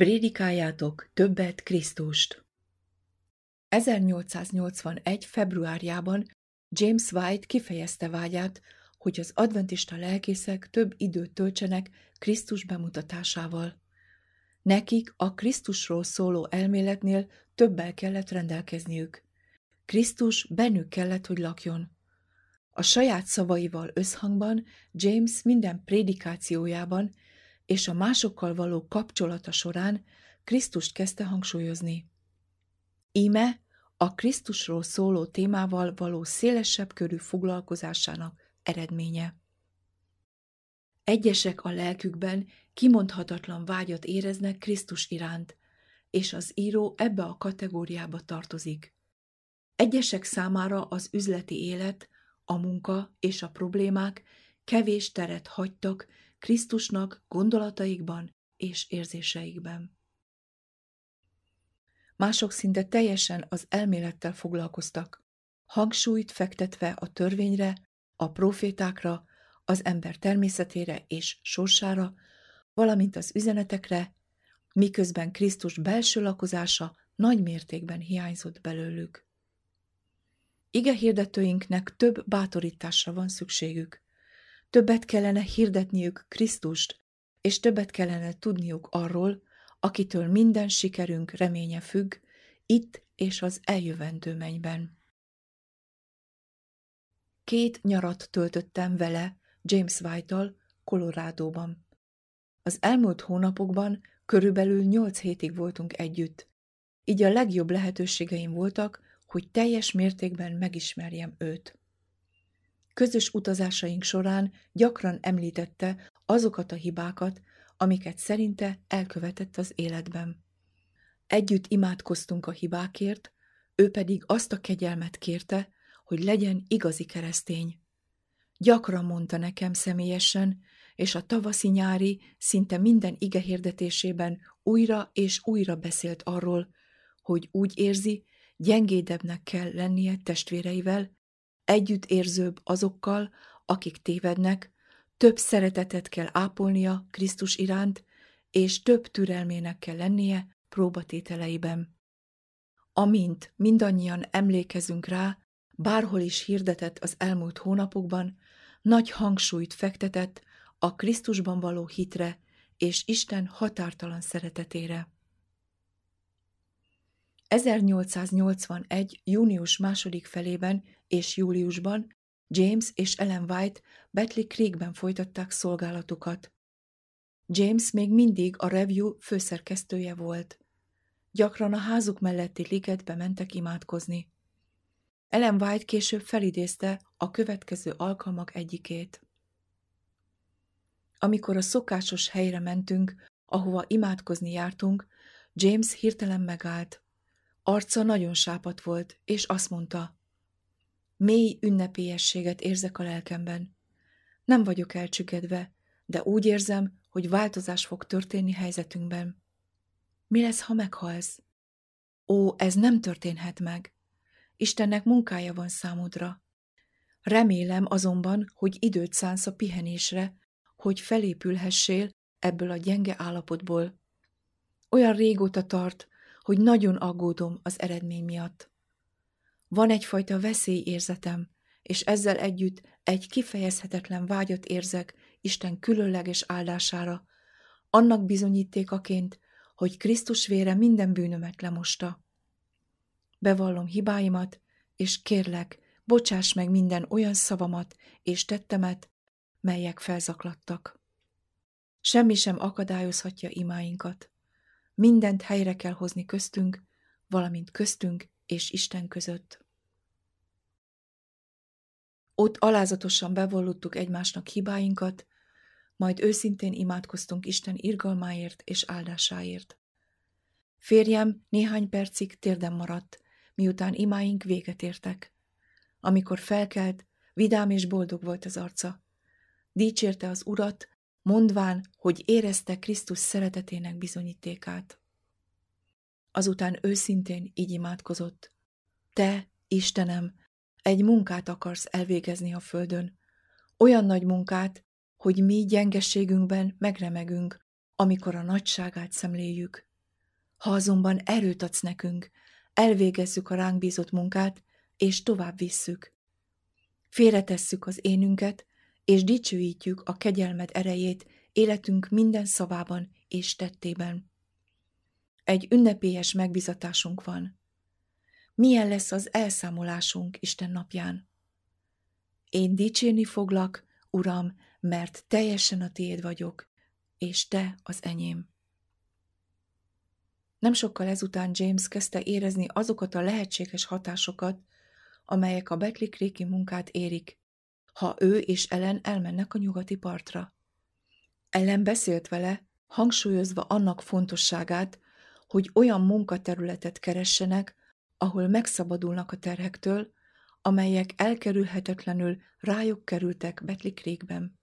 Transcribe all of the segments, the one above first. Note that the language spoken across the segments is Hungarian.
Prédikáljátok többet Krisztust! 1881. februárjában James White kifejezte vágyát, hogy az adventista lelkészek több időt töltsenek Krisztus bemutatásával. Nekik a Krisztusról szóló elméletnél többel kellett rendelkezniük. Krisztus bennük kellett, hogy lakjon. A saját szavaival összhangban James minden prédikációjában és a másokkal való kapcsolata során Krisztust kezdte hangsúlyozni. Íme a Krisztusról szóló témával való szélesebb körű foglalkozásának eredménye. Egyesek a lelkükben kimondhatatlan vágyat éreznek Krisztus iránt, és az író ebbe a kategóriába tartozik. Egyesek számára az üzleti élet, a munka és a problémák kevés teret hagytak Krisztusnak gondolataikban és érzéseikben. Mások szinte teljesen az elmélettel foglalkoztak, hangsúlyt fektetve a törvényre, a profétákra, az ember természetére és sorsára, valamint az üzenetekre, miközben Krisztus belső lakozása nagy mértékben hiányzott belőlük. Ige hirdetőinknek több bátorításra van szükségük. Többet kellene hirdetniük Krisztust, és többet kellene tudniuk arról, akitől minden sikerünk reménye függ, itt és az eljövendő mennyben. Két nyarat töltöttem vele James White-tal Colorado-ban. Az elmúlt hónapokban körülbelül nyolc hétig voltunk együtt, így a legjobb lehetőségeim voltak, hogy teljes mértékben megismerjem őt. Közös utazásaink során gyakran említette azokat a hibákat, amiket szerinte elkövetett az életben. Együtt imádkoztunk a hibákért, ő pedig azt a kegyelmet kérte, hogy legyen igazi keresztény. Gyakran mondta nekem személyesen, és a tavaszi-nyári szinte minden ige hirdetésében újra és újra beszélt arról, hogy úgy érzi, gyengédebbnek kell lennie testvéreivel, együtt érzőbb azokkal, akik tévednek, több szeretetet kell ápolnia Krisztus iránt, és több türelmének kell lennie próbatételeiben. Amint mindannyian emlékezünk rá, bárhol is hirdetett az elmúlt hónapokban, nagy hangsúlyt fektetett a Krisztusban való hitre és Isten határtalan szeretetére. 1881. június második felében és júliusban James és Ellen White Betley Creekben folytatták szolgálatukat. James még mindig a Review főszerkesztője volt. Gyakran a házuk melletti ligetbe mentek imádkozni. Ellen White később felidézte a következő alkalmak egyikét. Amikor a szokásos helyre mentünk, ahova imádkozni jártunk, James hirtelen megállt. Arca nagyon sápat volt, és azt mondta, mély ünnepélyességet érzek a lelkemben. Nem vagyok elcsüggedve, de úgy érzem, hogy változás fog történni helyzetünkben. Mi lesz, ha meghalsz? Ó, ez nem történhet meg. Istennek munkája van számodra. Remélem azonban, hogy időt szánsz a pihenésre, hogy felépülhessél ebből a gyenge állapotból. Olyan régóta tart, hogy nagyon aggódom az eredmény miatt. Van egyfajta veszélyérzetem, és ezzel együtt egy kifejezhetetlen vágyat érzek Isten különleges áldására, annak bizonyítékaként, hogy Krisztus vére minden bűnömet lemosta. Bevallom hibáimat, és kérlek, bocsáss meg minden olyan szavamat és tettemet, melyek felzaklattak. Semmi sem akadályozhatja imáinkat. Mindent helyre kell hozni köztünk, valamint köztünk és Isten között. Ott alázatosan bevallottuk egymásnak hibáinkat, majd őszintén imádkoztunk Isten irgalmáért és áldásáért. Férjem néhány percig térden maradt, miután imáink véget értek. Amikor felkelt, vidám és boldog volt az arca. Dicsérte az Urat, mondván, hogy érezte Krisztus szeretetének bizonyítékát. Azután őszintén így imádkozott. Te, Istenem, egy munkát akarsz elvégezni a földön. Olyan nagy munkát, hogy mi gyengességünkben megremegünk, amikor a nagyságát szemléljük. Ha azonban erőt adsz nekünk, elvégezzük a ránk bízott munkát, és tovább visszük. Félretesszük az énünket, és dicsőítjük a kegyelmed erejét életünk minden szavában és tettében. Egy ünnepélyes megbizatásunk van. Milyen lesz az elszámolásunk Isten napján? Én dicsérni foglak, Uram, mert teljesen a tiéd vagyok, és te az enyém. Nem sokkal ezután James kezdte érezni azokat a lehetséges hatásokat, amelyek a Beckley Creeki munkát érik, ha ő és Ellen elmennek a nyugati partra. Ellen beszélt vele, hangsúlyozva annak fontosságát, hogy olyan munkaterületet keressenek, ahol megszabadulnak a terhektől, amelyek elkerülhetetlenül rájuk kerültek Betli Creekben.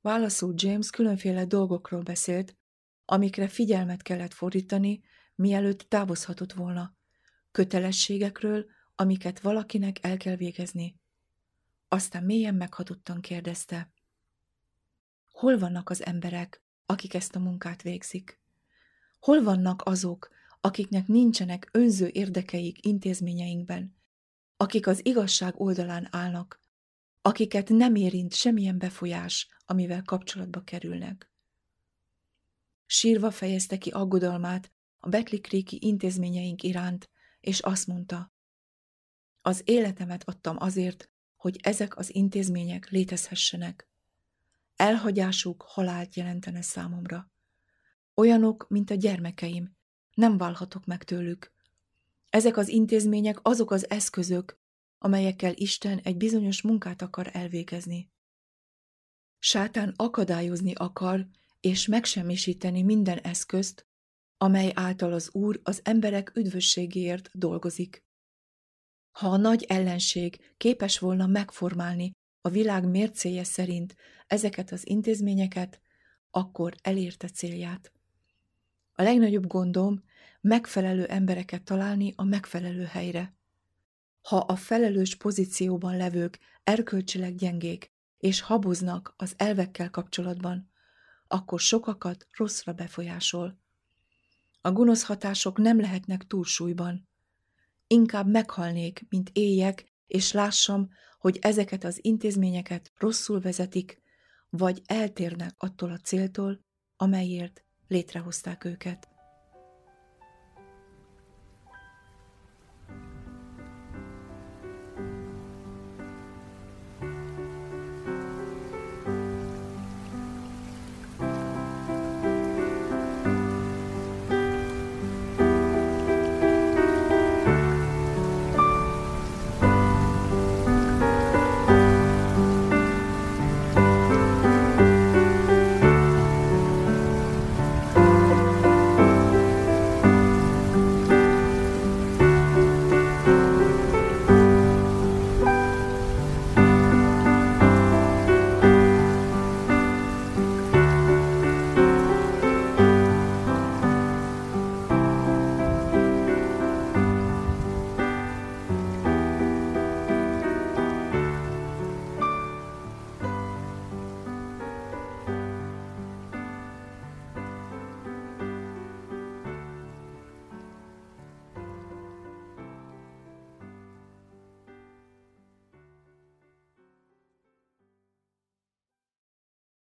Válaszul James különféle dolgokról beszélt, amikre figyelmet kellett fordítani, mielőtt távozhatott volna, kötelességekről, amiket valakinek el kell végezni. Aztán mélyen meghatottan kérdezte. Hol vannak az emberek, akik ezt a munkát végzik? Hol vannak azok, akiknek nincsenek önző érdekeik intézményeinkben, akik az igazság oldalán állnak, akiket nem érint semmilyen befolyás, amivel kapcsolatba kerülnek. Sírva fejezte ki aggodalmát a Betli Creeki intézményeink iránt, és azt mondta, az életemet adtam azért, hogy ezek az intézmények létezhessenek. Elhagyásuk halált jelentene számomra. Olyanok, mint a gyermekeim, nem válhatok meg tőlük. Ezek az intézmények azok az eszközök, amelyekkel Isten egy bizonyos munkát akar elvégezni. Sátán akadályozni akar és megsemmisíteni minden eszközt, amely által az Úr az emberek üdvösségéért dolgozik. Ha a nagy ellenség képes volna megformálni a világ mércéje szerint ezeket az intézményeket, akkor elérte célját. A legnagyobb gondom megfelelő embereket találni a megfelelő helyre. Ha a felelős pozícióban levők erkölcsileg gyengék és haboznak az elvekkel kapcsolatban, akkor sokakat rosszra befolyásol. A gonosz hatások nem lehetnek túlsúlyban. Inkább meghalnék, mint éljek, és lássam, hogy ezeket az intézményeket rosszul vezetik, vagy eltérnek attól a céltól, amelyért létrehozták őket.